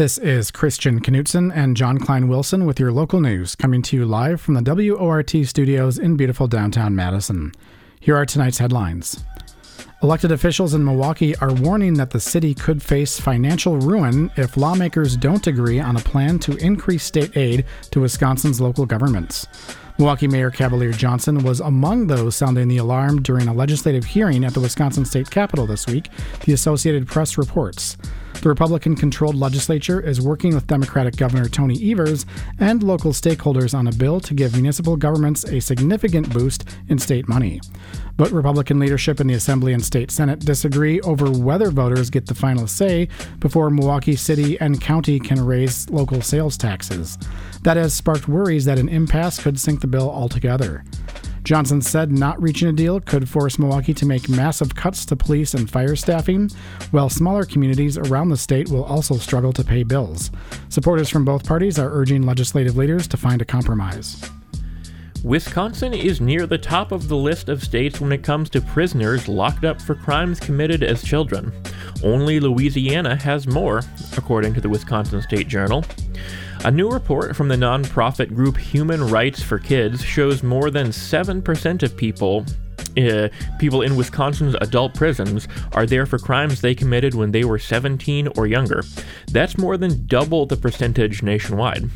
This is Christian Knutson and John Klein Wilson with your local news, coming to you live from the WORT studios in beautiful downtown Madison. Here are tonight's headlines. Elected officials in Milwaukee are warning that the city could face financial ruin if lawmakers don't agree on a plan to increase state aid to Wisconsin's local governments. Milwaukee Mayor Cavalier Johnson was among those sounding the alarm during a legislative hearing at the Wisconsin State Capitol this week, the Associated Press reports. The Republican controlled legislature is working with Democratic Governor Tony Evers and local stakeholders on a bill to give municipal governments a significant boost in state money. But Republican leadership in the Assembly and State Senate disagree over whether voters get the final say before Milwaukee City and County can raise local sales taxes. That has sparked worries that an impasse could sink the bill altogether. Johnson said not reaching a deal could force Milwaukee to make massive cuts to police and fire staffing, while smaller communities around the state will also struggle to pay bills. Supporters from both parties are urging legislative leaders to find a compromise. Wisconsin is near the top of the list of states when it comes to prisoners locked up for crimes committed as children. Only Louisiana has more, according to the Wisconsin State Journal. A new report from the nonprofit group Human Rights for Kids shows more than 7% of people uh, people in Wisconsin's adult prisons are there for crimes they committed when they were 17 or younger. That's more than double the percentage nationwide.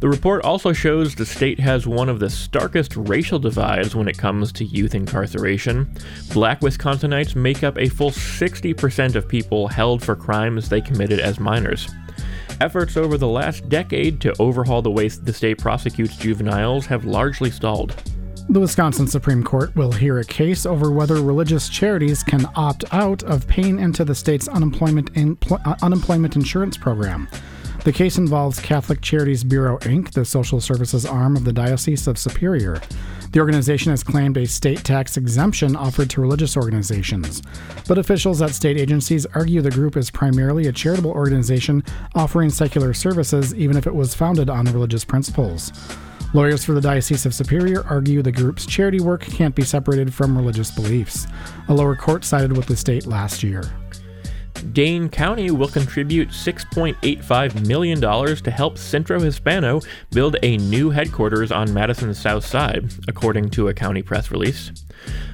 The report also shows the state has one of the starkest racial divides when it comes to youth incarceration. Black Wisconsinites make up a full 60% of people held for crimes they committed as minors. Efforts over the last decade to overhaul the way the state prosecutes juveniles have largely stalled. The Wisconsin Supreme Court will hear a case over whether religious charities can opt out of paying into the state's unemployment, in, uh, unemployment insurance program. The case involves Catholic Charities Bureau, Inc., the social services arm of the Diocese of Superior. The organization has claimed a state tax exemption offered to religious organizations. But officials at state agencies argue the group is primarily a charitable organization offering secular services, even if it was founded on religious principles. Lawyers for the Diocese of Superior argue the group's charity work can't be separated from religious beliefs. A lower court sided with the state last year. Dane County will contribute $6.85 million to help Centro Hispano build a new headquarters on Madison's south side, according to a county press release.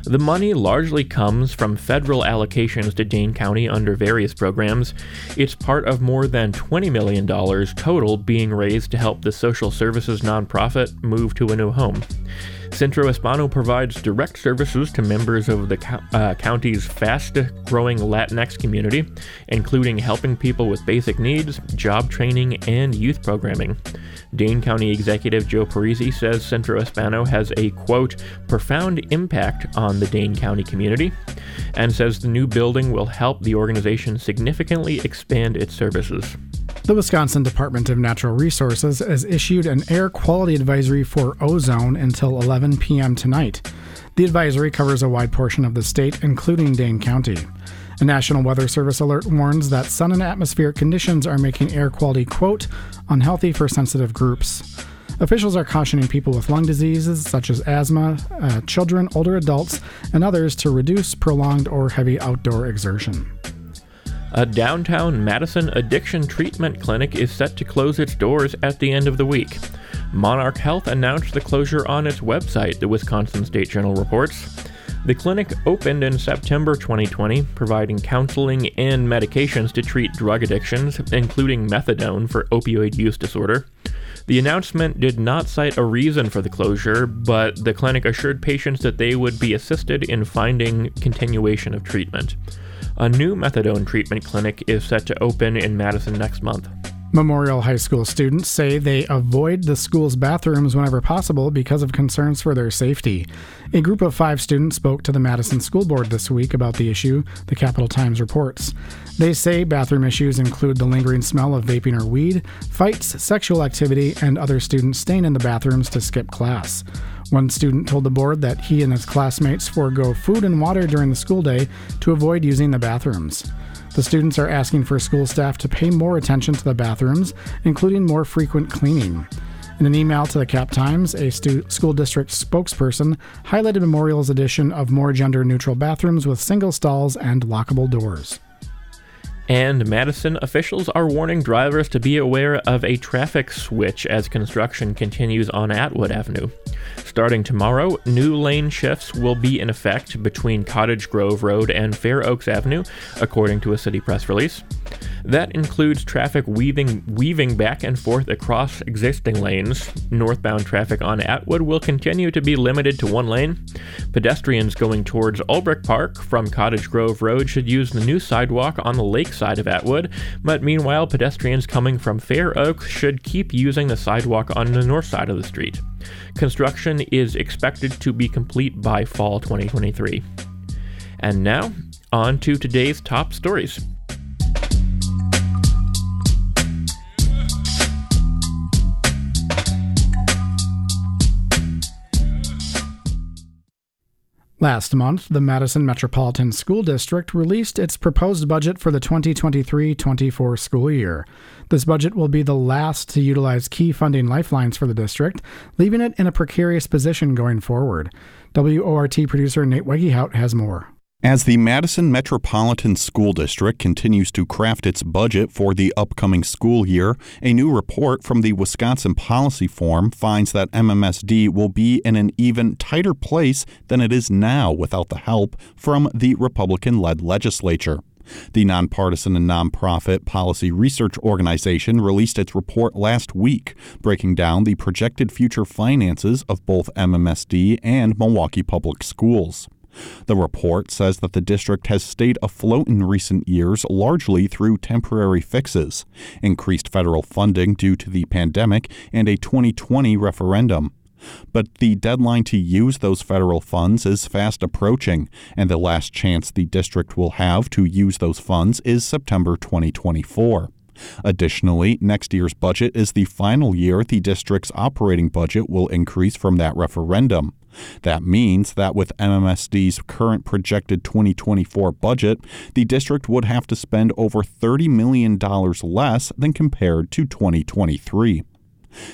The money largely comes from federal allocations to Dane County under various programs. It's part of more than $20 million total being raised to help the social services nonprofit move to a new home. Centro Hispano provides direct services to members of the co- uh, county's fast growing Latinx community, including helping people with basic needs, job training, and youth programming. Dane County Executive Joe Parisi says Centro Hispano has a quote, profound impact on the Dane County community, and says the new building will help the organization significantly expand its services. The Wisconsin Department of Natural Resources has issued an air quality advisory for ozone until 11 p.m. tonight. The advisory covers a wide portion of the state, including Dane County. A National Weather Service alert warns that sun and atmospheric conditions are making air quality, quote, unhealthy for sensitive groups. Officials are cautioning people with lung diseases such as asthma, uh, children, older adults, and others to reduce prolonged or heavy outdoor exertion. A downtown Madison addiction treatment clinic is set to close its doors at the end of the week. Monarch Health announced the closure on its website, the Wisconsin State Journal reports. The clinic opened in September 2020, providing counseling and medications to treat drug addictions, including methadone for opioid use disorder. The announcement did not cite a reason for the closure, but the clinic assured patients that they would be assisted in finding continuation of treatment. A new methadone treatment clinic is set to open in Madison next month. Memorial High School students say they avoid the school's bathrooms whenever possible because of concerns for their safety. A group of five students spoke to the Madison School Board this week about the issue, the Capital Times reports. They say bathroom issues include the lingering smell of vaping or weed, fights, sexual activity, and other students staying in the bathrooms to skip class. One student told the board that he and his classmates forego food and water during the school day to avoid using the bathrooms. The students are asking for school staff to pay more attention to the bathrooms, including more frequent cleaning. In an email to the Cap Times, a stu- school district spokesperson highlighted Memorial's addition of more gender neutral bathrooms with single stalls and lockable doors. And Madison officials are warning drivers to be aware of a traffic switch as construction continues on Atwood Avenue. Starting tomorrow, new lane shifts will be in effect between Cottage Grove Road and Fair Oaks Avenue, according to a city press release. That includes traffic weaving weaving back and forth across existing lanes. Northbound traffic on Atwood will continue to be limited to one lane. Pedestrians going towards Ulbrich Park from Cottage Grove Road should use the new sidewalk on the lake side of Atwood, but meanwhile, pedestrians coming from Fair Oaks should keep using the sidewalk on the north side of the street. Construction is expected to be complete by fall 2023. And now, on to today's top stories. Last month, the Madison Metropolitan School District released its proposed budget for the 2023 24 school year. This budget will be the last to utilize key funding lifelines for the district, leaving it in a precarious position going forward. WORT producer Nate Wegehout has more. As the Madison Metropolitan School District continues to craft its budget for the upcoming school year, a new report from the Wisconsin Policy Forum finds that MMSD will be in an even tighter place than it is now without the help from the Republican led legislature. The nonpartisan and nonprofit policy research organization released its report last week, breaking down the projected future finances of both MMSD and Milwaukee Public Schools. The report says that the district has stayed afloat in recent years largely through temporary fixes, increased federal funding due to the pandemic, and a 2020 referendum. But the deadline to use those federal funds is fast approaching, and the last chance the district will have to use those funds is September 2024. Additionally, next year's budget is the final year the district's operating budget will increase from that referendum. That means that with MMSD's current projected 2024 budget, the district would have to spend over $30 million less than compared to 2023.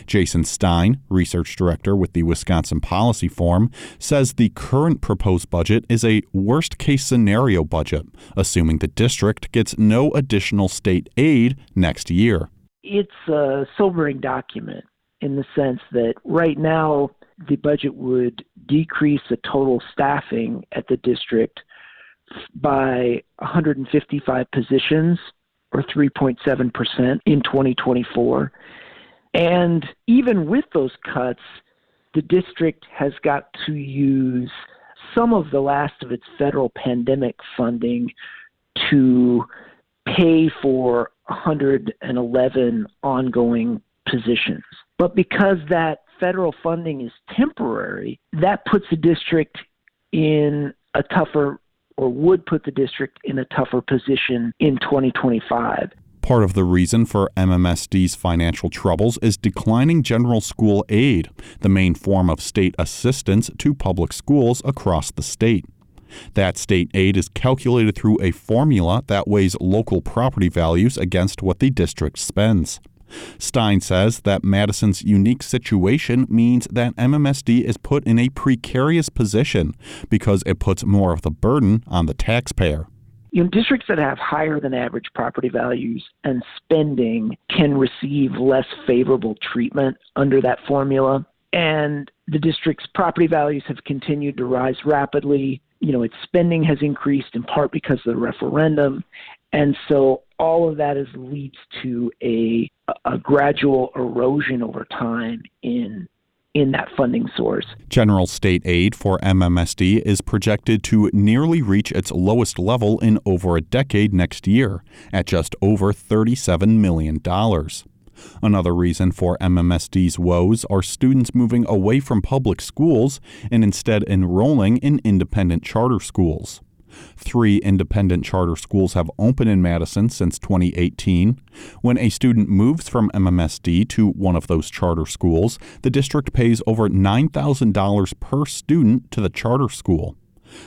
Jason Stein, research director with the Wisconsin Policy Forum, says the current proposed budget is a worst case scenario budget, assuming the district gets no additional state aid next year. It's a sobering document in the sense that right now the budget would decrease the total staffing at the district by 155 positions or 3.7% in 2024. And even with those cuts, the district has got to use some of the last of its federal pandemic funding to pay for 111 ongoing positions. But because that federal funding is temporary, that puts the district in a tougher or would put the district in a tougher position in 2025. Part of the reason for MMSD's financial troubles is declining general school aid, the main form of state assistance to public schools across the state. That state aid is calculated through a formula that weighs local property values against what the district spends. Stein says that Madison's unique situation means that MMSD is put in a precarious position because it puts more of the burden on the taxpayer. You know, districts that have higher than average property values and spending can receive less favorable treatment under that formula. And the district's property values have continued to rise rapidly. You know, its spending has increased in part because of the referendum. And so all of that is leads to a a gradual erosion over time in in that funding source. General state aid for MMSD is projected to nearly reach its lowest level in over a decade next year, at just over $37 million. Another reason for MMSD's woes are students moving away from public schools and instead enrolling in independent charter schools. Three independent charter schools have opened in Madison since 2018. When a student moves from MMSD to one of those charter schools, the district pays over $9,000 per student to the charter school.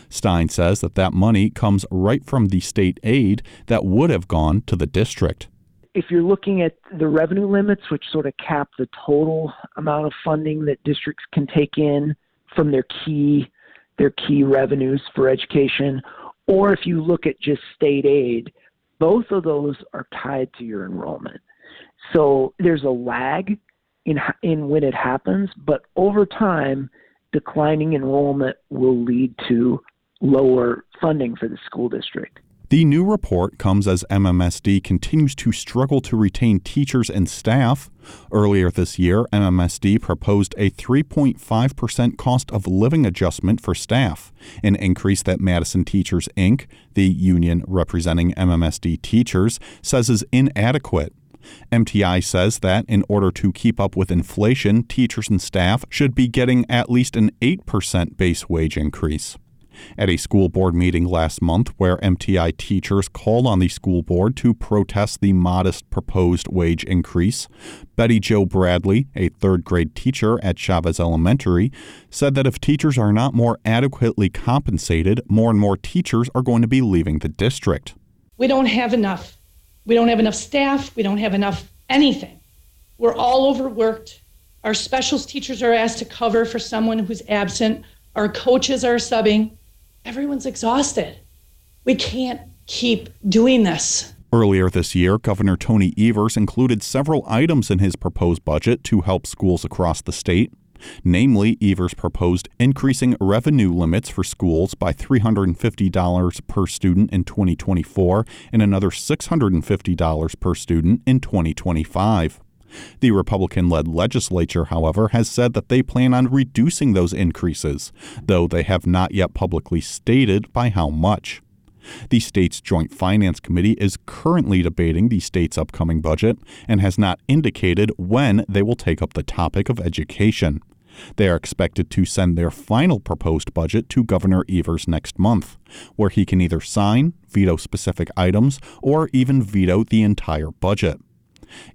Stein says that that money comes right from the state aid that would have gone to the district. If you're looking at the revenue limits, which sort of cap the total amount of funding that districts can take in from their key their key revenues for education, or if you look at just state aid, both of those are tied to your enrollment. So there's a lag in in when it happens, but over time, declining enrollment will lead to lower funding for the school district. The new report comes as MMSD continues to struggle to retain teachers and staff. Earlier this year, MMSD proposed a 3.5% cost of living adjustment for staff, an increase that Madison Teachers Inc., the union representing MMSD teachers, says is inadequate. MTI says that in order to keep up with inflation, teachers and staff should be getting at least an 8% base wage increase at a school board meeting last month where MTI teachers called on the school board to protest the modest proposed wage increase. Betty Jo Bradley, a third grade teacher at Chavez Elementary, said that if teachers are not more adequately compensated, more and more teachers are going to be leaving the district. We don't have enough. We don't have enough staff. We don't have enough anything. We're all overworked. Our specials teachers are asked to cover for someone who's absent. Our coaches are subbing everyone's exhausted. We can't keep doing this. Earlier this year, Governor Tony Evers included several items in his proposed budget to help schools across the state. Namely, Evers proposed increasing revenue limits for schools by $350 per student in 2024 and another $650 per student in 2025. The Republican led legislature, however, has said that they plan on reducing those increases, though they have not yet publicly stated by how much. The state's Joint Finance Committee is currently debating the state's upcoming budget and has not indicated when they will take up the topic of education. They are expected to send their final proposed budget to Governor Evers next month, where he can either sign, veto specific items, or even veto the entire budget.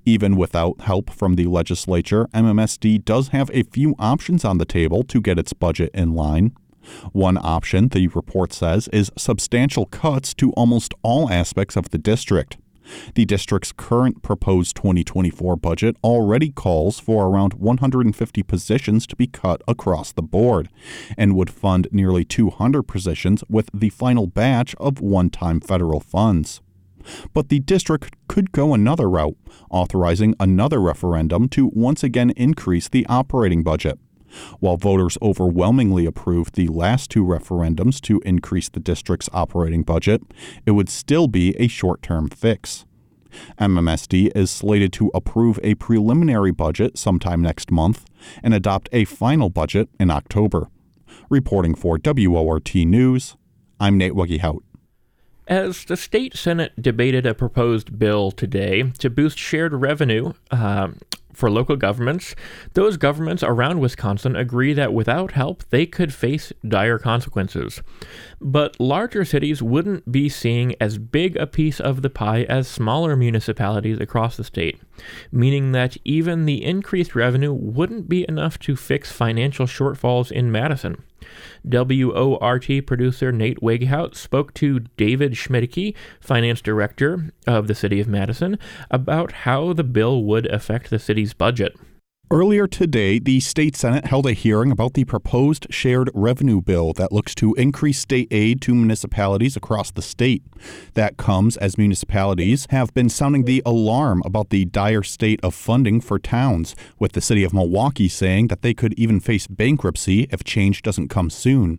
Even without help from the legislature, MMSD does have a few options on the table to get its budget in line. One option, the report says, is substantial cuts to almost all aspects of the district. The district's current proposed 2024 budget already calls for around 150 positions to be cut across the board and would fund nearly 200 positions with the final batch of one time federal funds. But the district could go another route, authorizing another referendum to once again increase the operating budget. While voters overwhelmingly approved the last two referendums to increase the district's operating budget, it would still be a short term fix. MMSD is slated to approve a preliminary budget sometime next month and adopt a final budget in October. Reporting for WORT News, I'm Nate Weggehout. As the state Senate debated a proposed bill today to boost shared revenue uh, for local governments, those governments around Wisconsin agree that without help, they could face dire consequences. But larger cities wouldn't be seeing as big a piece of the pie as smaller municipalities across the state, meaning that even the increased revenue wouldn't be enough to fix financial shortfalls in Madison. WORT producer Nate Weghout spoke to David Schmiedicke, finance director of the City of Madison, about how the bill would affect the city's budget. Earlier today, the state Senate held a hearing about the proposed shared revenue bill that looks to increase state aid to municipalities across the state. That comes as municipalities have been sounding the alarm about the dire state of funding for towns, with the city of Milwaukee saying that they could even face bankruptcy if change doesn't come soon.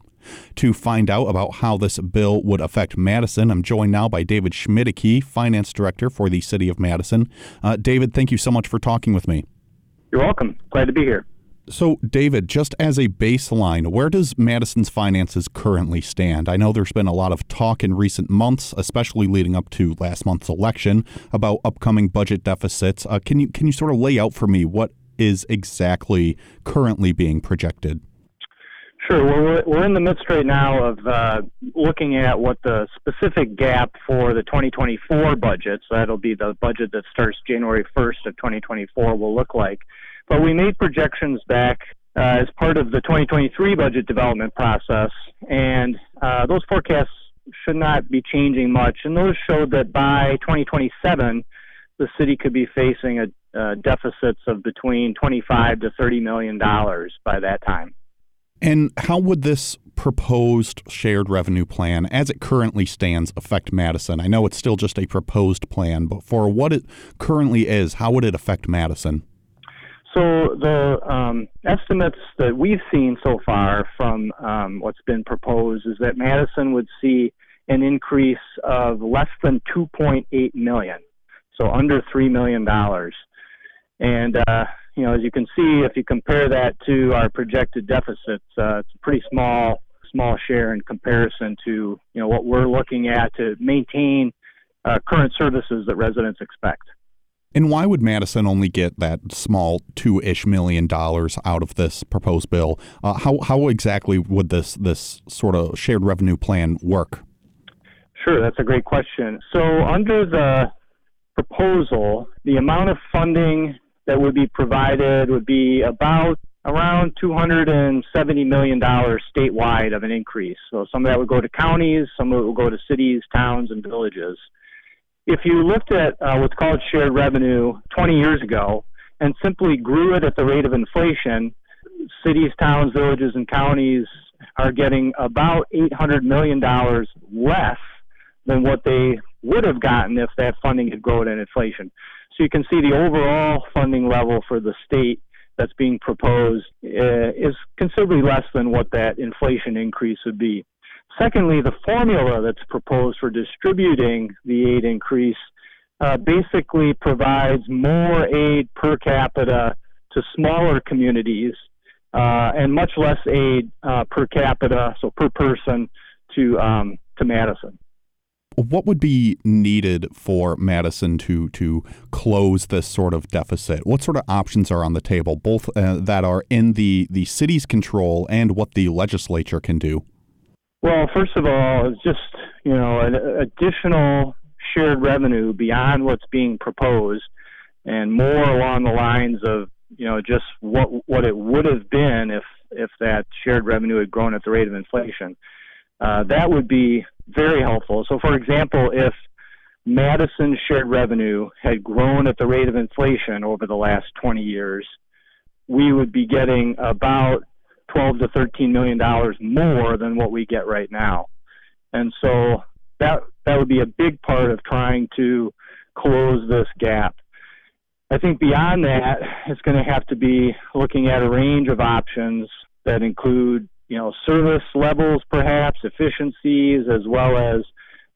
To find out about how this bill would affect Madison, I'm joined now by David Schmiedicke, Finance Director for the City of Madison. Uh, David, thank you so much for talking with me. You're welcome. Glad to be here. So, David, just as a baseline, where does Madison's finances currently stand? I know there's been a lot of talk in recent months, especially leading up to last month's election, about upcoming budget deficits. Uh, can you can you sort of lay out for me what is exactly currently being projected? Sure. Well, we're, we're in the midst right now of uh, looking at what the specific gap for the 2024 budget, so that'll be the budget that starts January 1st of 2024, will look like. But we made projections back uh, as part of the 2023 budget development process, and uh, those forecasts should not be changing much. And those showed that by 2027, the city could be facing a, uh, deficits of between 25 to 30 million dollars by that time. And how would this proposed shared revenue plan, as it currently stands, affect Madison? I know it's still just a proposed plan, but for what it currently is, how would it affect Madison? So the um, estimates that we've seen so far from um, what's been proposed is that Madison would see an increase of less than 2.8 million, so under three million dollars. And uh, you know, as you can see, if you compare that to our projected deficits, uh, it's a pretty small small share in comparison to you know what we're looking at to maintain uh, current services that residents expect. And why would Madison only get that small two-ish million dollars out of this proposed bill? Uh, how how exactly would this this sort of shared revenue plan work? Sure, that's a great question. So under the proposal, the amount of funding that would be provided would be about around 270 million dollars statewide of an increase. So some of that would go to counties, some of it would go to cities, towns, and villages if you looked at uh, what's called shared revenue 20 years ago and simply grew it at the rate of inflation, cities, towns, villages, and counties are getting about $800 million less than what they would have gotten if that funding had grown at inflation. So you can see the overall funding level for the state that's being proposed uh, is considerably less than what that inflation increase would be. Secondly, the formula that's proposed for distributing the aid increase uh, basically provides more aid per capita to smaller communities uh, and much less aid uh, per capita, so per person, to um, to Madison. What would be needed for Madison to to close this sort of deficit? What sort of options are on the table, both uh, that are in the the city's control and what the legislature can do? Well, first of all, it's just you know an additional shared revenue beyond what's being proposed, and more along the lines of you know just what what it would have been if if that shared revenue had grown at the rate of inflation. Uh, that would be very helpful. So, for example, if Madison's shared revenue had grown at the rate of inflation over the last 20 years, we would be getting about 12 to 13 million dollars more than what we get right now. And so that that would be a big part of trying to close this gap. I think beyond that, it's going to have to be looking at a range of options that include, you know, service levels, perhaps efficiencies, as well as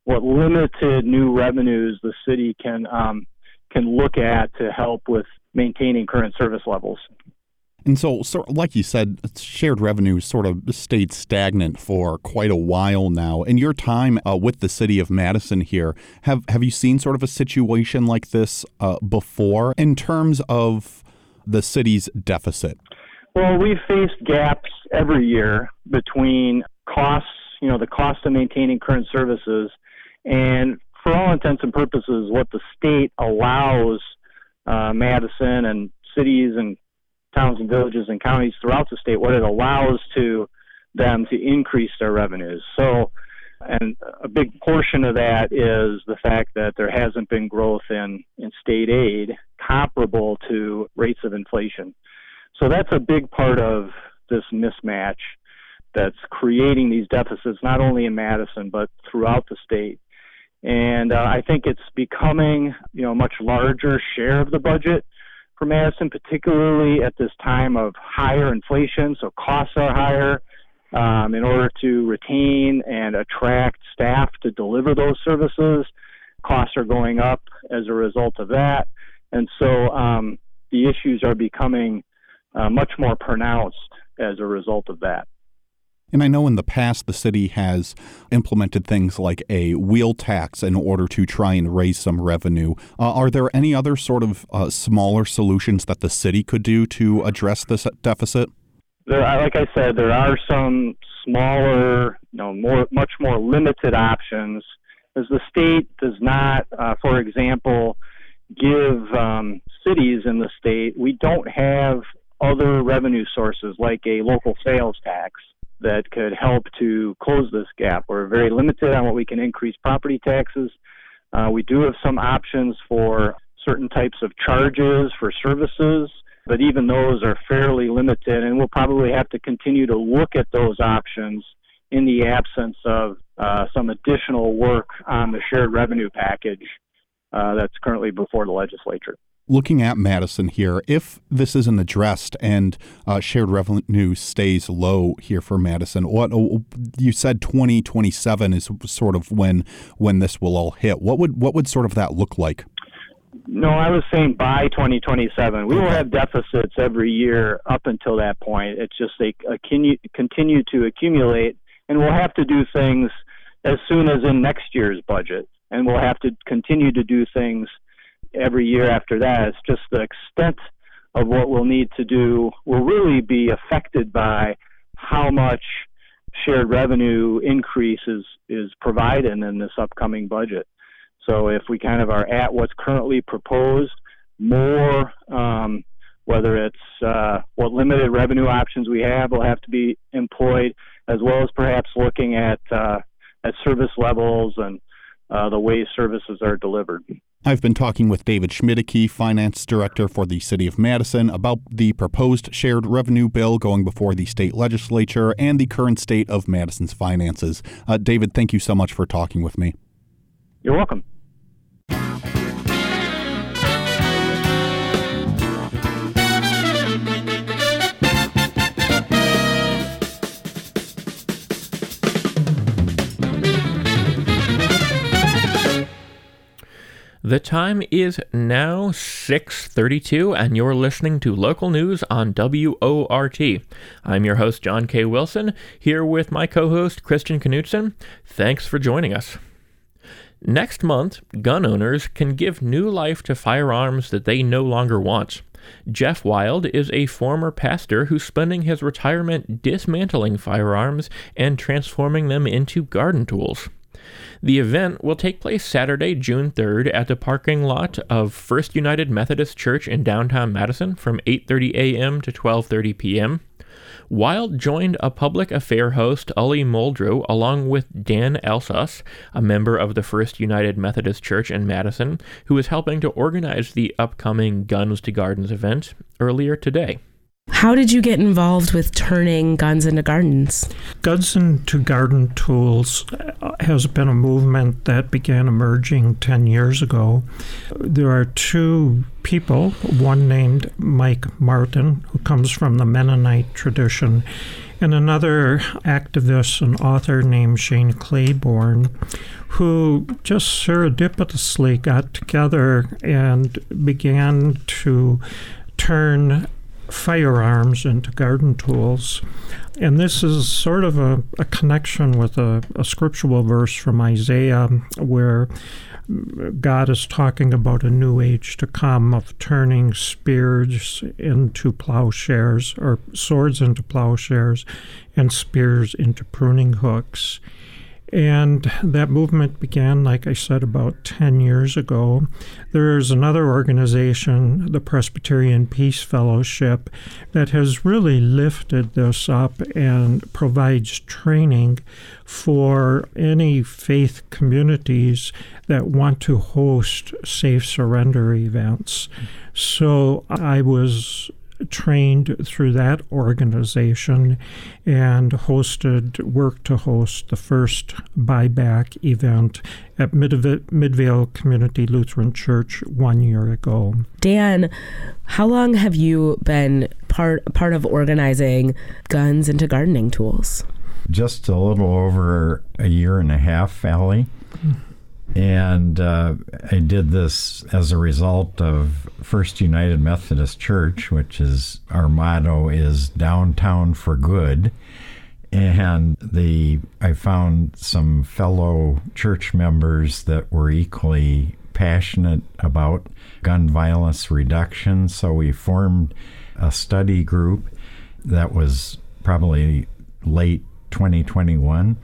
what limited new revenues the city can um, can look at to help with maintaining current service levels. And so, so, like you said, shared revenue sort of stayed stagnant for quite a while now. In your time uh, with the city of Madison here, have have you seen sort of a situation like this uh, before in terms of the city's deficit? Well, we've faced gaps every year between costs, you know, the cost of maintaining current services, and for all intents and purposes, what the state allows uh, Madison and cities and towns and villages and counties throughout the state what it allows to them to increase their revenues. So, and a big portion of that is the fact that there hasn't been growth in, in state aid comparable to rates of inflation. So that's a big part of this mismatch that's creating these deficits not only in Madison but throughout the state. And uh, I think it's becoming, you know, a much larger share of the budget for Madison, particularly at this time of higher inflation. So costs are higher. Um, in order to retain and attract staff to deliver those services, costs are going up as a result of that. And so um, the issues are becoming uh, much more pronounced as a result of that. And I know in the past the city has implemented things like a wheel tax in order to try and raise some revenue. Uh, are there any other sort of uh, smaller solutions that the city could do to address this deficit? There, like I said, there are some smaller, you know, more much more limited options. As the state does not, uh, for example, give um, cities in the state, we don't have other revenue sources like a local sales tax that could help to close this gap. We're very limited on what we can increase property taxes. Uh, we do have some options for certain types of charges for services, but even those are fairly limited, and we'll probably have to continue to look at those options in the absence of uh, some additional work on the shared revenue package uh, that's currently before the legislature. Looking at Madison here, if this isn't addressed and uh, shared revenue stays low here for Madison, what oh, you said 2027 is sort of when when this will all hit. What would what would sort of that look like? No, I was saying by 2027. We will have deficits every year up until that point. It's just they continue, continue to accumulate, and we'll have to do things as soon as in next year's budget, and we'll have to continue to do things every year after that. It's just the extent of what we'll need to do will really be affected by how much shared revenue increase is, is provided in this upcoming budget. So if we kind of are at what's currently proposed, more um, whether it's uh, what limited revenue options we have will have to be employed, as well as perhaps looking at uh, at service levels and uh, the way services are delivered. I've been talking with David Schmiedicke, Finance Director for the City of Madison, about the proposed shared revenue bill going before the state legislature and the current state of Madison's finances. Uh, David, thank you so much for talking with me. You're welcome. The time is now 6:32 and you're listening to local news on WORT. I'm your host John K. Wilson here with my co-host Christian Knutson. Thanks for joining us. Next month, gun owners can give new life to firearms that they no longer want. Jeff Wild is a former pastor who's spending his retirement dismantling firearms and transforming them into garden tools. The event will take place Saturday, June 3rd at the parking lot of First United Methodist Church in downtown Madison from 8:30 a.m. to 12:30 p.m. Wild joined a public affair host, Ali Muldrow, along with Dan Elsas, a member of the First United Methodist Church in Madison, who is helping to organize the upcoming Guns to Gardens event earlier today. How did you get involved with turning guns into gardens? Guns into Garden Tools uh, has been a movement that began emerging 10 years ago. There are two people, one named Mike Martin, who comes from the Mennonite tradition, and another activist and author named Shane Claiborne, who just serendipitously got together and began to turn firearms into garden tools. And this is sort of a, a connection with a, a scriptural verse from Isaiah where God is talking about a new age to come of turning spears into plowshares or swords into plowshares and spears into pruning hooks. And that movement began, like I said, about 10 years ago. There's another organization, the Presbyterian Peace Fellowship, that has really lifted this up and provides training for any faith communities that want to host safe surrender events. So I was trained through that organization and hosted, worked to host the first buyback event at Midvale Community Lutheran Church one year ago. Dan, how long have you been part part of organizing guns into gardening tools? Just a little over a year and a half, Ali. Mm-hmm. And uh, I did this as a result of First United Methodist Church, which is our motto is downtown for good. And the I found some fellow church members that were equally passionate about gun violence reduction. So we formed a study group that was probably late 2021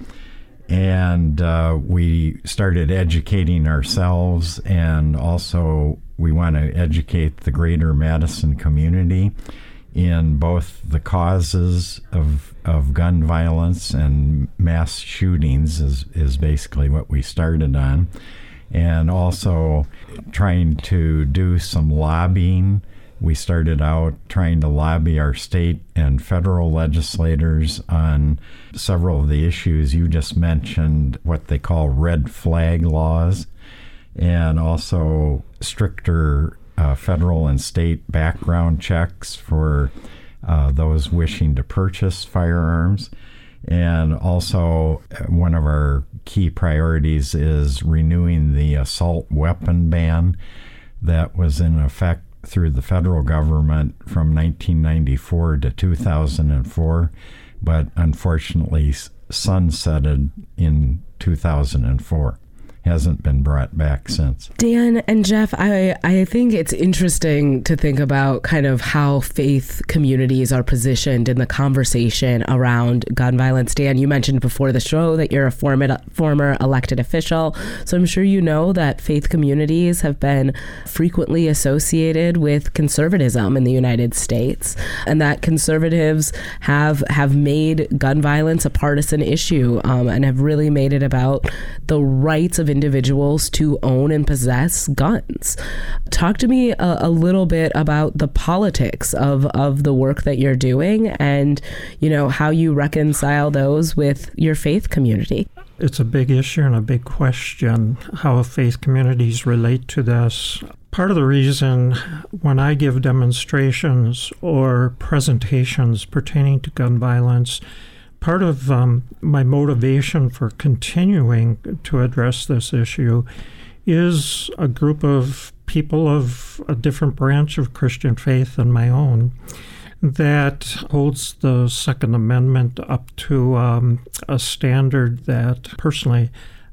and uh, we started educating ourselves and also we want to educate the greater madison community in both the causes of, of gun violence and mass shootings is, is basically what we started on and also trying to do some lobbying we started out trying to lobby our state and federal legislators on several of the issues you just mentioned, what they call red flag laws, and also stricter uh, federal and state background checks for uh, those wishing to purchase firearms. And also, uh, one of our key priorities is renewing the assault weapon ban that was in effect through the federal government from 1994 to 2004, but unfortunately sunsetted in 2004 hasn't been brought back since. Dan and Jeff, I, I think it's interesting to think about kind of how faith communities are positioned in the conversation around gun violence. Dan, you mentioned before the show that you're a former, former elected official. So I'm sure you know that faith communities have been frequently associated with conservatism in the United States and that conservatives have, have made gun violence a partisan issue um, and have really made it about the rights of individuals to own and possess guns. Talk to me a, a little bit about the politics of, of the work that you're doing and, you know, how you reconcile those with your faith community. It's a big issue and a big question how faith communities relate to this. Part of the reason when I give demonstrations or presentations pertaining to gun violence, part of um, my motivation for continuing to address this issue is a group of people of a different branch of Christian faith than my own that holds the Second Amendment up to um, a standard that personally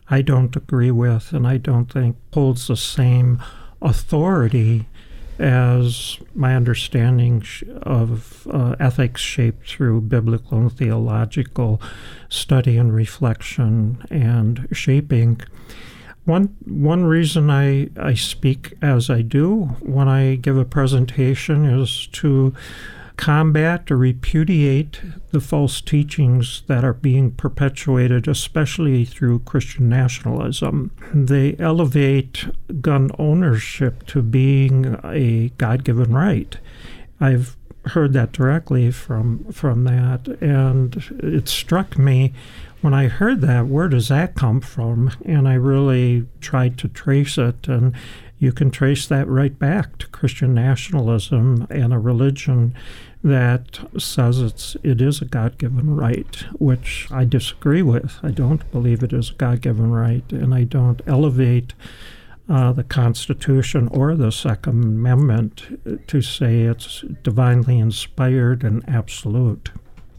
I don't agree with and I don't think holds the same authority as my understanding of uh, ethics shaped through biblical and theological study and reflection and shaping. One one reason I, I speak as I do when I give a presentation is to combat or repudiate the false teachings that are being perpetuated, especially through Christian nationalism. They elevate gun ownership to being a God given right. I've heard that directly from from that and it struck me when I heard that where does that come from and I really tried to trace it and you can trace that right back to Christian nationalism and a religion that says it's it is a God-given right, which I disagree with. I don't believe it is a God-given right, and I don't elevate uh, the Constitution or the Second Amendment to say it's divinely inspired and absolute.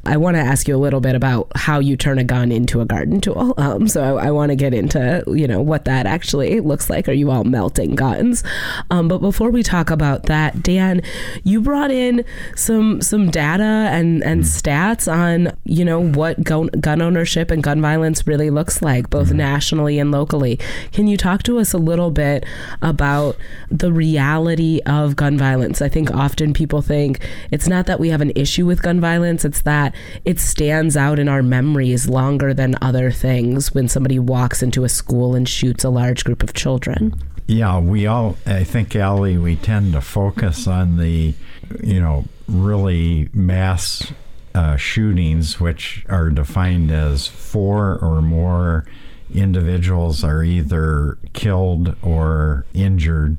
I want to ask you a little bit about how you turn a gun into a garden tool. Um, so I, I want to get into you know what that actually looks like. Are you all melting guns? Um, but before we talk about that, Dan, you brought in some some data and and mm. stats on you know what gun, gun ownership and gun violence really looks like, both mm. nationally and locally. Can you talk to us a little bit about the reality of gun violence? I think often people think it's not that we have an issue with gun violence; it's it stands out in our memories longer than other things when somebody walks into a school and shoots a large group of children. Yeah, we all, I think, Ali, we tend to focus on the, you know, really mass uh, shootings, which are defined as four or more individuals are either killed or injured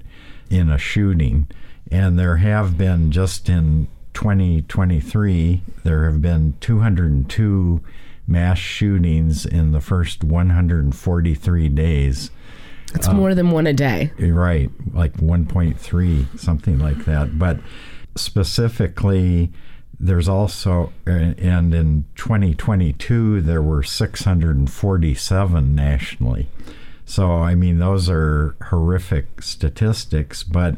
in a shooting. And there have been just in 2023, there have been 202 mass shootings in the first 143 days. It's uh, more than one a day. Right, like 1.3, something like that. But specifically, there's also, and in 2022, there were 647 nationally. So, I mean, those are horrific statistics, but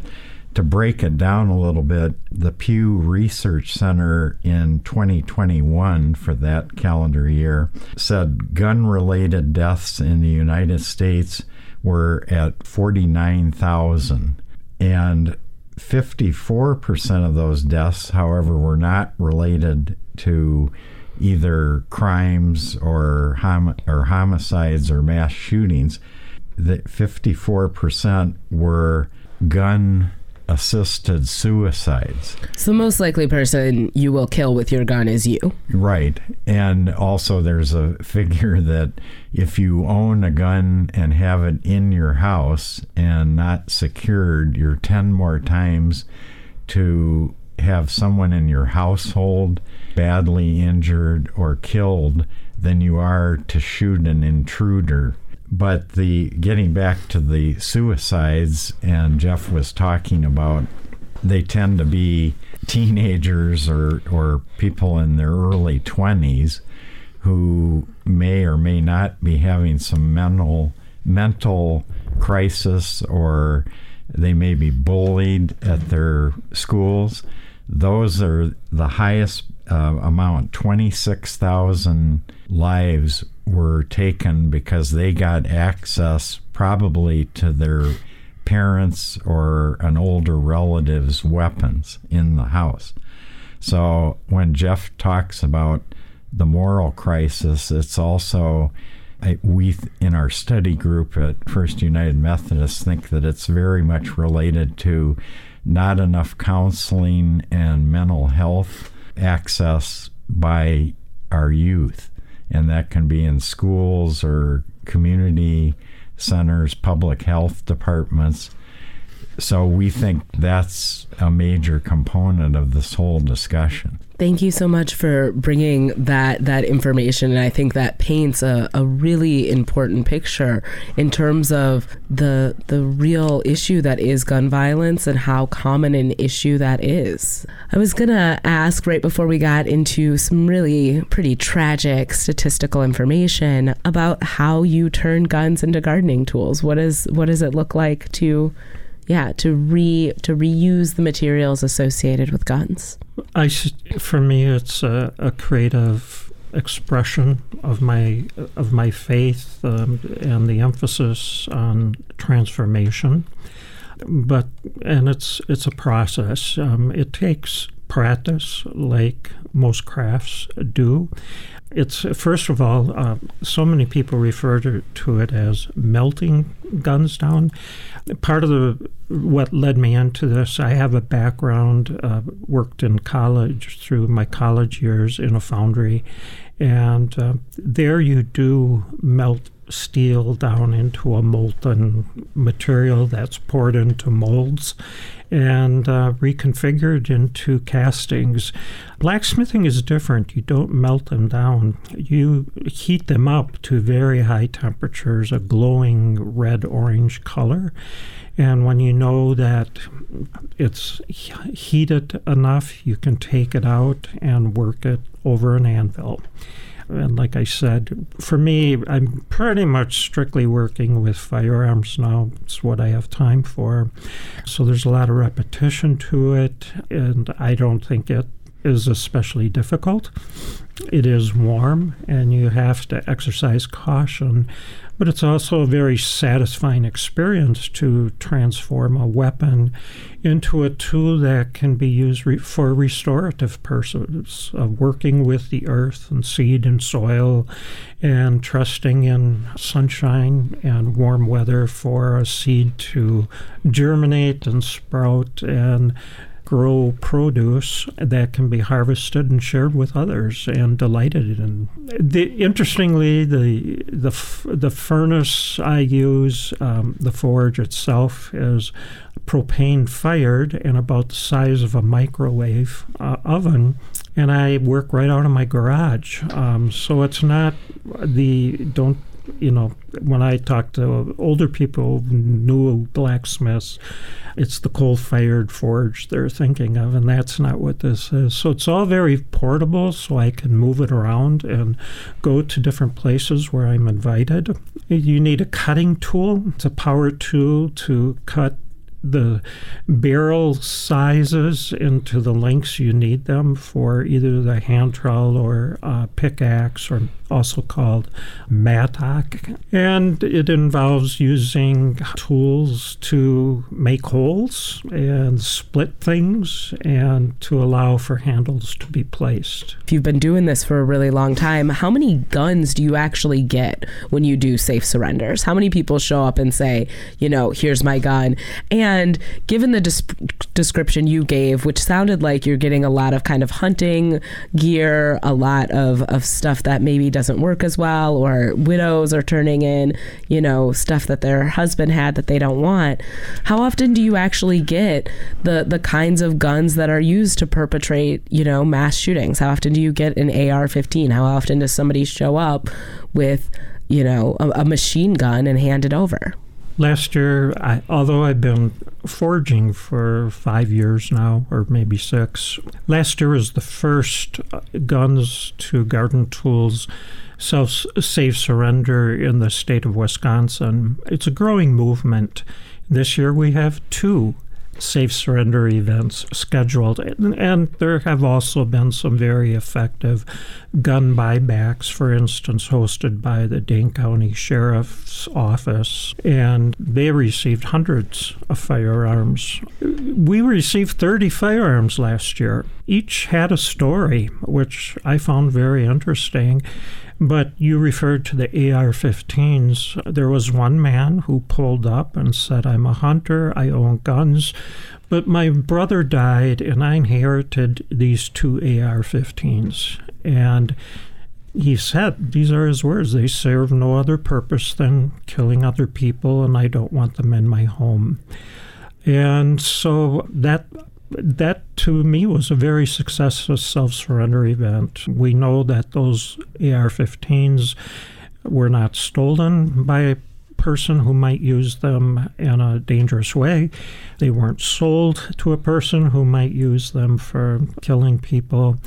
to break it down a little bit, the Pew Research Center in 2021 for that calendar year said gun related deaths in the United States were at 49,000. And 54% of those deaths, however, were not related to either crimes or, hom- or homicides or mass shootings. That 54% were gun assisted suicides. So the most likely person you will kill with your gun is you. Right. And also, there's a figure that if you own a gun and have it in your house and not secured, you're 10 more times to have someone in your household badly injured or killed than you are to shoot an intruder. But the getting back to the suicides, and Jeff was talking about, they tend to be teenagers or, or people in their early 20s who may or may not be having some mental mental crisis or they may be bullied at their schools. Those are the highest uh, amount 26,000 lives were taken because they got access probably to their parents or an older relative's weapons in the house. So when Jeff talks about the moral crisis, it's also we in our study group at First United Methodist think that it's very much related to not enough counseling and mental health access by our youth. And that can be in schools or community centers, public health departments. So we think that's a major component of this whole discussion. Thank you so much for bringing that that information, and I think that paints a, a really important picture in terms of the the real issue that is gun violence and how common an issue that is. I was gonna ask right before we got into some really pretty tragic statistical information about how you turn guns into gardening tools. What is what does it look like to yeah to re to reuse the materials associated with guns. I for me it's a, a creative expression of my of my faith um, and the emphasis on transformation. But and it's it's a process. Um, it takes practice like most crafts do it's first of all, uh, so many people refer to, to, it as melting guns down. Part of the what led me into this, I have a background, uh, worked in college through my college years in a foundry, and uh, there you do melt steel down into a molten material that's poured into molds and uh, reconfigured into castings. Blacksmithing is different. You don't melt them down, you heat them up to very high temperatures, a glowing red orange color. And when you know that it's heated enough, you can take it out and work it over an anvil. And like I said, for me, I'm pretty much strictly working with firearms now. It's what I have time for. So there's a lot of repetition to it, and I don't think it is especially difficult. It is warm, and you have to exercise caution but it's also a very satisfying experience to transform a weapon into a tool that can be used re- for restorative purposes of working with the earth and seed and soil and trusting in sunshine and warm weather for a seed to germinate and sprout and grow produce that can be harvested and shared with others and delighted in. The, interestingly, the, the, the furnace I use, um, the forge itself, is propane fired and about the size of a microwave uh, oven and I work right out of my garage. Um, so it's not the don't you know when I talk to older people, new blacksmiths, it's the coal fired forge they're thinking of, and that's not what this is. So it's all very portable, so I can move it around and go to different places where I'm invited. You need a cutting tool, it's a power tool to cut the barrel sizes into the lengths you need them for either the hand trowel or uh, pickaxe, or also called mattock. And it involves using tools to make holes and split things and to allow for handles to be placed. If you've been doing this for a really long time, how many guns do you actually get when you do safe surrenders? How many people show up and say, you know, here's my gun? And And given the des- description you gave, which sounded like you're getting a lot of kind of hunting gear, a lot of, of stuff that maybe doesn't work as well, or widows are turning in, you know, stuff that their husband had that they don't want. How often do you actually get the the kinds of guns that are used to perpetrate, you know, mass shootings? How often do you get an AR-15? How often does somebody show up with, you know, a, a machine gun and hand it over? Last year, I, although I've been forging for five years now, or maybe six, last year was the first uh, guns to garden tools self safe surrender in the state of Wisconsin. It's a growing movement. This year we have two safe surrender events scheduled. And there have also been some very effective gun buybacks, for instance, hosted by the Dane County Sheriff's Office. And they received hundreds of firearms. We received 30 firearms last year. Each had a story, which I found very interesting. But you referred to the AR 15s. There was one man who pulled up and said, I'm a hunter, I own guns, but my brother died and I inherited these two AR 15s. And he said, these are his words, they serve no other purpose than killing other people, and I don't want them in my home. And so that that to me was a very successful self surrender event. We know that those AR 15s were not stolen by a person who might use them in a dangerous way. They weren't sold to a person who might use them for killing people.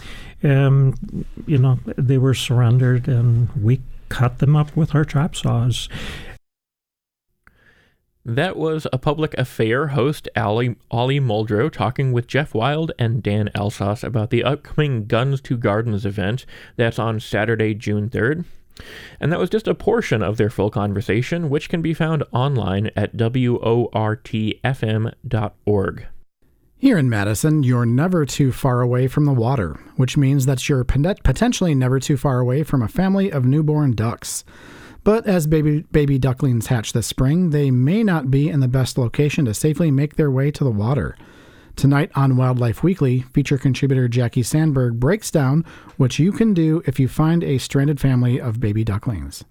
And, you know, they were surrendered and we cut them up with our chop saws. That was a public affair host, Ali, Ali Muldrow, talking with Jeff Wild and Dan Elsass about the upcoming Guns to Gardens event that's on Saturday, June 3rd. And that was just a portion of their full conversation, which can be found online at wortfm.org. Here in Madison, you're never too far away from the water, which means that you're potentially never too far away from a family of newborn ducks. But as baby, baby ducklings hatch this spring, they may not be in the best location to safely make their way to the water. Tonight on Wildlife Weekly, feature contributor Jackie Sandberg breaks down what you can do if you find a stranded family of baby ducklings.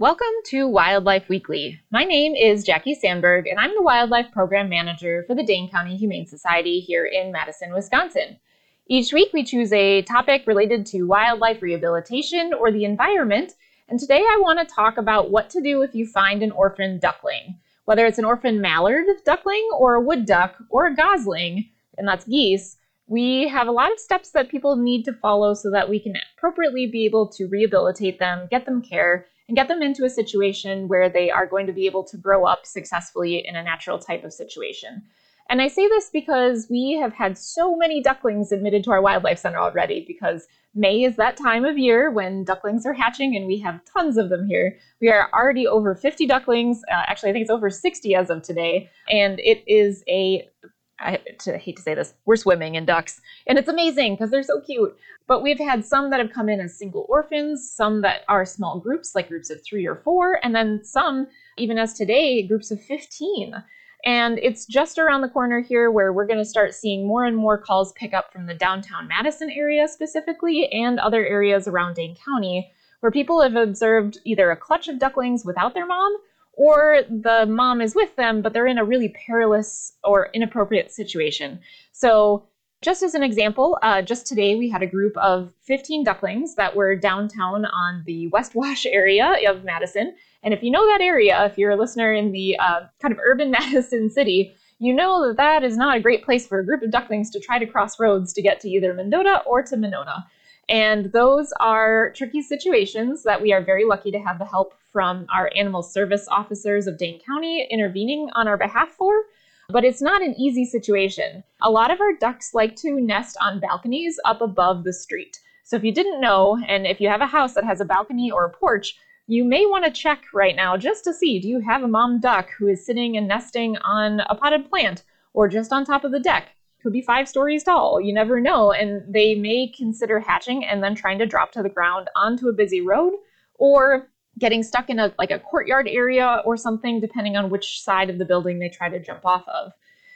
Welcome to Wildlife Weekly. My name is Jackie Sandberg, and I'm the Wildlife Program Manager for the Dane County Humane Society here in Madison, Wisconsin. Each week, we choose a topic related to wildlife rehabilitation or the environment, and today I want to talk about what to do if you find an orphan duckling. Whether it's an orphan mallard duckling or a wood duck or a gosling, and that's geese, we have a lot of steps that people need to follow so that we can appropriately be able to rehabilitate them, get them care, and get them into a situation where they are going to be able to grow up successfully in a natural type of situation. And I say this because we have had so many ducklings admitted to our wildlife center already because May is that time of year when ducklings are hatching and we have tons of them here. We are already over 50 ducklings. Uh, actually, I think it's over 60 as of today. And it is a I, to, hate to say this, we're swimming in ducks. And it's amazing because they're so cute. But we've had some that have come in as single orphans, some that are small groups, like groups of three or four, and then some, even as today, groups of 15. And it's just around the corner here where we're going to start seeing more and more calls pick up from the downtown Madison area specifically and other areas around Dane County where people have observed either a clutch of ducklings without their mom or the mom is with them, but they're in a really perilous or inappropriate situation. So, just as an example, uh, just today we had a group of 15 ducklings that were downtown on the West Wash area of Madison. And if you know that area, if you're a listener in the uh, kind of urban Madison city, you know that that is not a great place for a group of ducklings to try to cross roads to get to either Mendota or to Monona. And those are tricky situations that we are very lucky to have the help from our animal service officers of Dane County intervening on our behalf for. But it's not an easy situation. A lot of our ducks like to nest on balconies up above the street. So if you didn't know, and if you have a house that has a balcony or a porch, you may want to check right now just to see do you have a mom duck who is sitting and nesting on a potted plant or just on top of the deck? Could be five stories tall. You never know. And they may consider hatching and then trying to drop to the ground onto a busy road or getting stuck in a like a courtyard area or something depending on which side of the building they try to jump off of.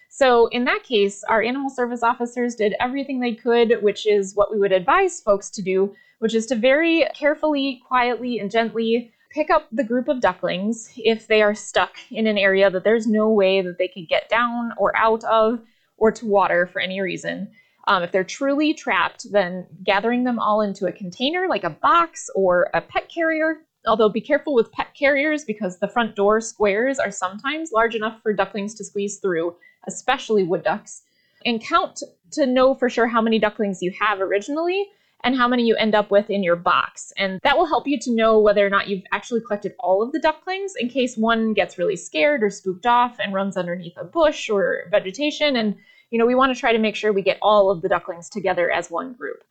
So in that case, our animal service officers did everything they could, which is what we would advise folks to do, which is to very carefully, quietly, and gently pick up the group of ducklings if they are stuck in an area that there's no way that they could get down or out of or to water for any reason. Um, if they're truly trapped, then gathering them all into a container like a box or a pet carrier. Although be careful with pet carriers because the front door squares are sometimes large enough for ducklings to squeeze through, especially wood ducks. And count to know for sure how many ducklings you have originally and how many you end up with in your box. And that will help you to know whether or not you've actually collected all of the ducklings in case one gets really scared or spooked off and runs underneath a bush or vegetation. And, you know, we want to try to make sure we get all of the ducklings together as one group.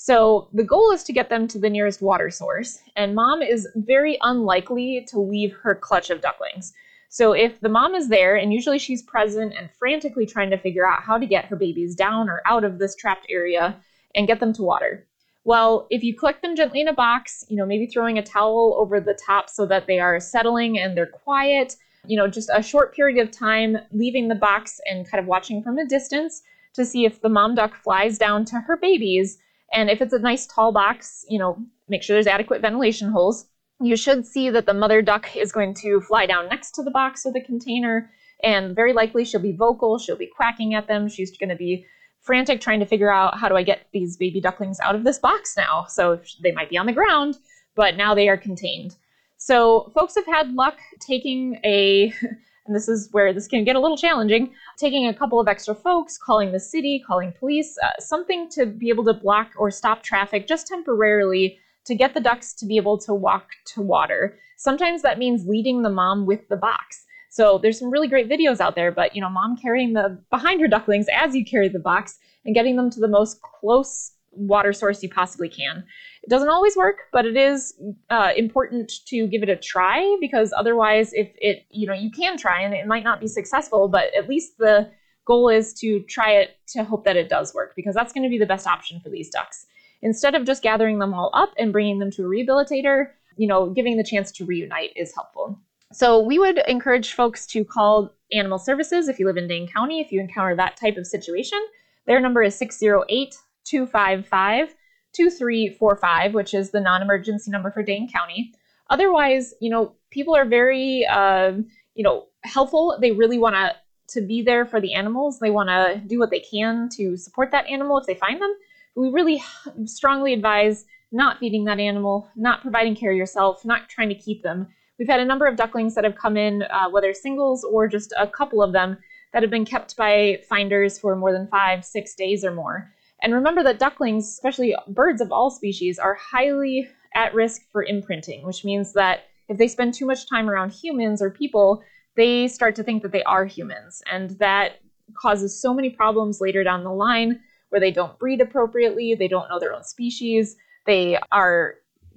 So the goal is to get them to the nearest water source, and mom is very unlikely to leave her clutch of ducklings. So if the mom is there, and usually she's present and frantically trying to figure out how to get her babies down or out of this trapped area and get them to water. Well, if you collect them gently in a box, you know, maybe throwing a towel over the top so that they are settling and they're quiet, you know, just a short period of time leaving the box and kind of watching from a distance to see if the mom duck flies down to her babies. And if it's a nice tall box, you know, make sure there's adequate ventilation holes. You should see that the mother duck is going to fly down next to the box or the container, and very likely she'll be vocal, she'll be quacking at them, she's going to be frantic trying to figure out how do I get these baby ducklings out of this box now? So they might be on the ground, but now they are contained. So folks have had luck taking a, and this is where this can get a little challenging, taking a couple of extra folks, calling the city, calling police, uh, something to be able to block or stop traffic just temporarily to get the ducks to be able to walk to water. Sometimes that means leading the mom with the box. So there's some really great videos out there, but you know, mom carrying the behind her ducklings as you carry the box and getting them to the most close water source you possibly can. It doesn't always work, but it is uh, important to give it a try because otherwise, if it, you know, you can try and it might not be successful, but at least the goal is to try it to hope that it does work because that's going to be the best option for these ducks. Instead of just gathering them all up and bringing them to a rehabilitator, you know, giving the chance to reunite is helpful. So we would encourage folks to call Animal Services if you live in Dane County, if you encounter that type of situation. Their number is 608 255 2345, which is the non emergency number for Dane County. Otherwise, you know, people are very, uh, you know, helpful. They really want to to be there for the animals. They want to do what they can to support that animal if they find them. We really strongly advise not feeding that animal, not providing care yourself, not trying to keep them. We've had a number of ducklings that have come in, uh, whether singles or just a couple of them, that have been kept by finders for more than five, six days or more. And remember that ducklings, especially birds of all species, are highly at risk for imprinting, which means that if they spend too much time around humans or people, they start to think that they are humans. And that causes so many problems later down the line where they don't breed appropriately, they don't know their own species, they are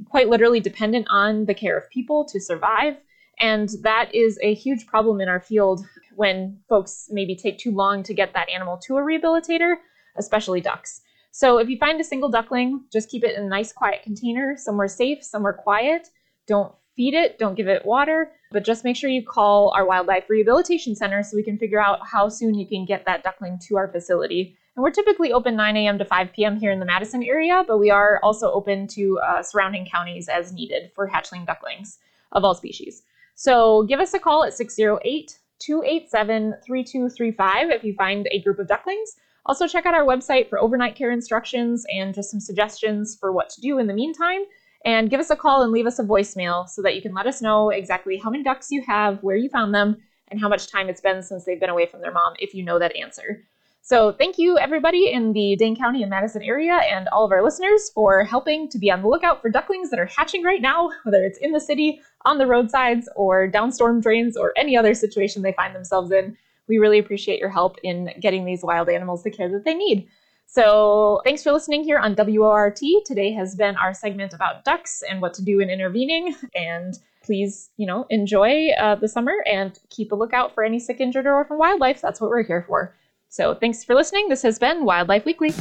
quite literally dependent on the care of people to survive. And that is a huge problem in our field when folks maybe take too long to get that animal to a rehabilitator, especially ducks. So if you find a single duckling, just keep it in a nice quiet container, somewhere safe, somewhere quiet. Don't feed it, don't give it water, but just make sure you call our wildlife rehabilitation center so we can figure out how soon you can get that duckling to our facility and we're typically open 9 a.m. to 5 p.m. here in the Madison area, but we are also open to uh, surrounding counties as needed for hatchling ducklings of all species. So give us a call at 608 287 3235 if you find a group of ducklings. Also, check out our website for overnight care instructions and just some suggestions for what to do in the meantime. And give us a call and leave us a voicemail so that you can let us know exactly how many ducks you have, where you found them, and how much time it's been since they've been away from their mom if you know that answer. So thank you everybody in the Dane County and Madison area and all of our listeners for helping to be on the lookout for ducklings that are hatching right now, whether it's in the city, on the roadsides, or down storm drains, or any other situation they find themselves in. We really appreciate your help in getting these wild animals the care that they need. So thanks for listening here on WORT. Today has been our segment about ducks and what to do in intervening. And please, you know, enjoy uh, the summer and keep a lookout for any sick, injured, or orphan wildlife. That's what we're here for. So thanks for listening. This has been Wildlife Weekly.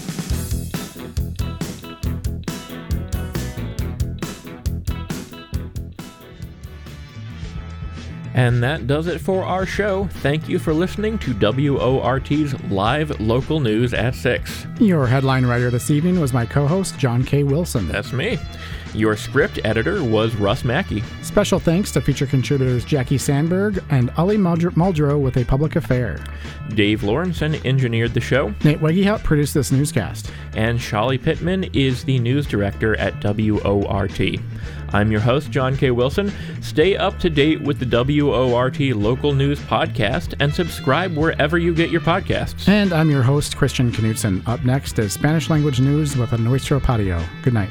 And that does it for our show. Thank you for listening to WORT's live local news at 6. Your headline writer this evening was my co host, John K. Wilson. That's me. Your script editor was Russ Mackey. Special thanks to feature contributors Jackie Sandberg and Ali Muldrow with A Public Affair. Dave Lawrenson engineered the show. Nate Wegehout produced this newscast. And Chali Pittman is the news director at WORT. I'm your host, John K. Wilson. Stay up to date with the WORT Local News Podcast and subscribe wherever you get your podcasts. And I'm your host, Christian Knutson. Up next is Spanish language news with a Nuestro Patio. Good night.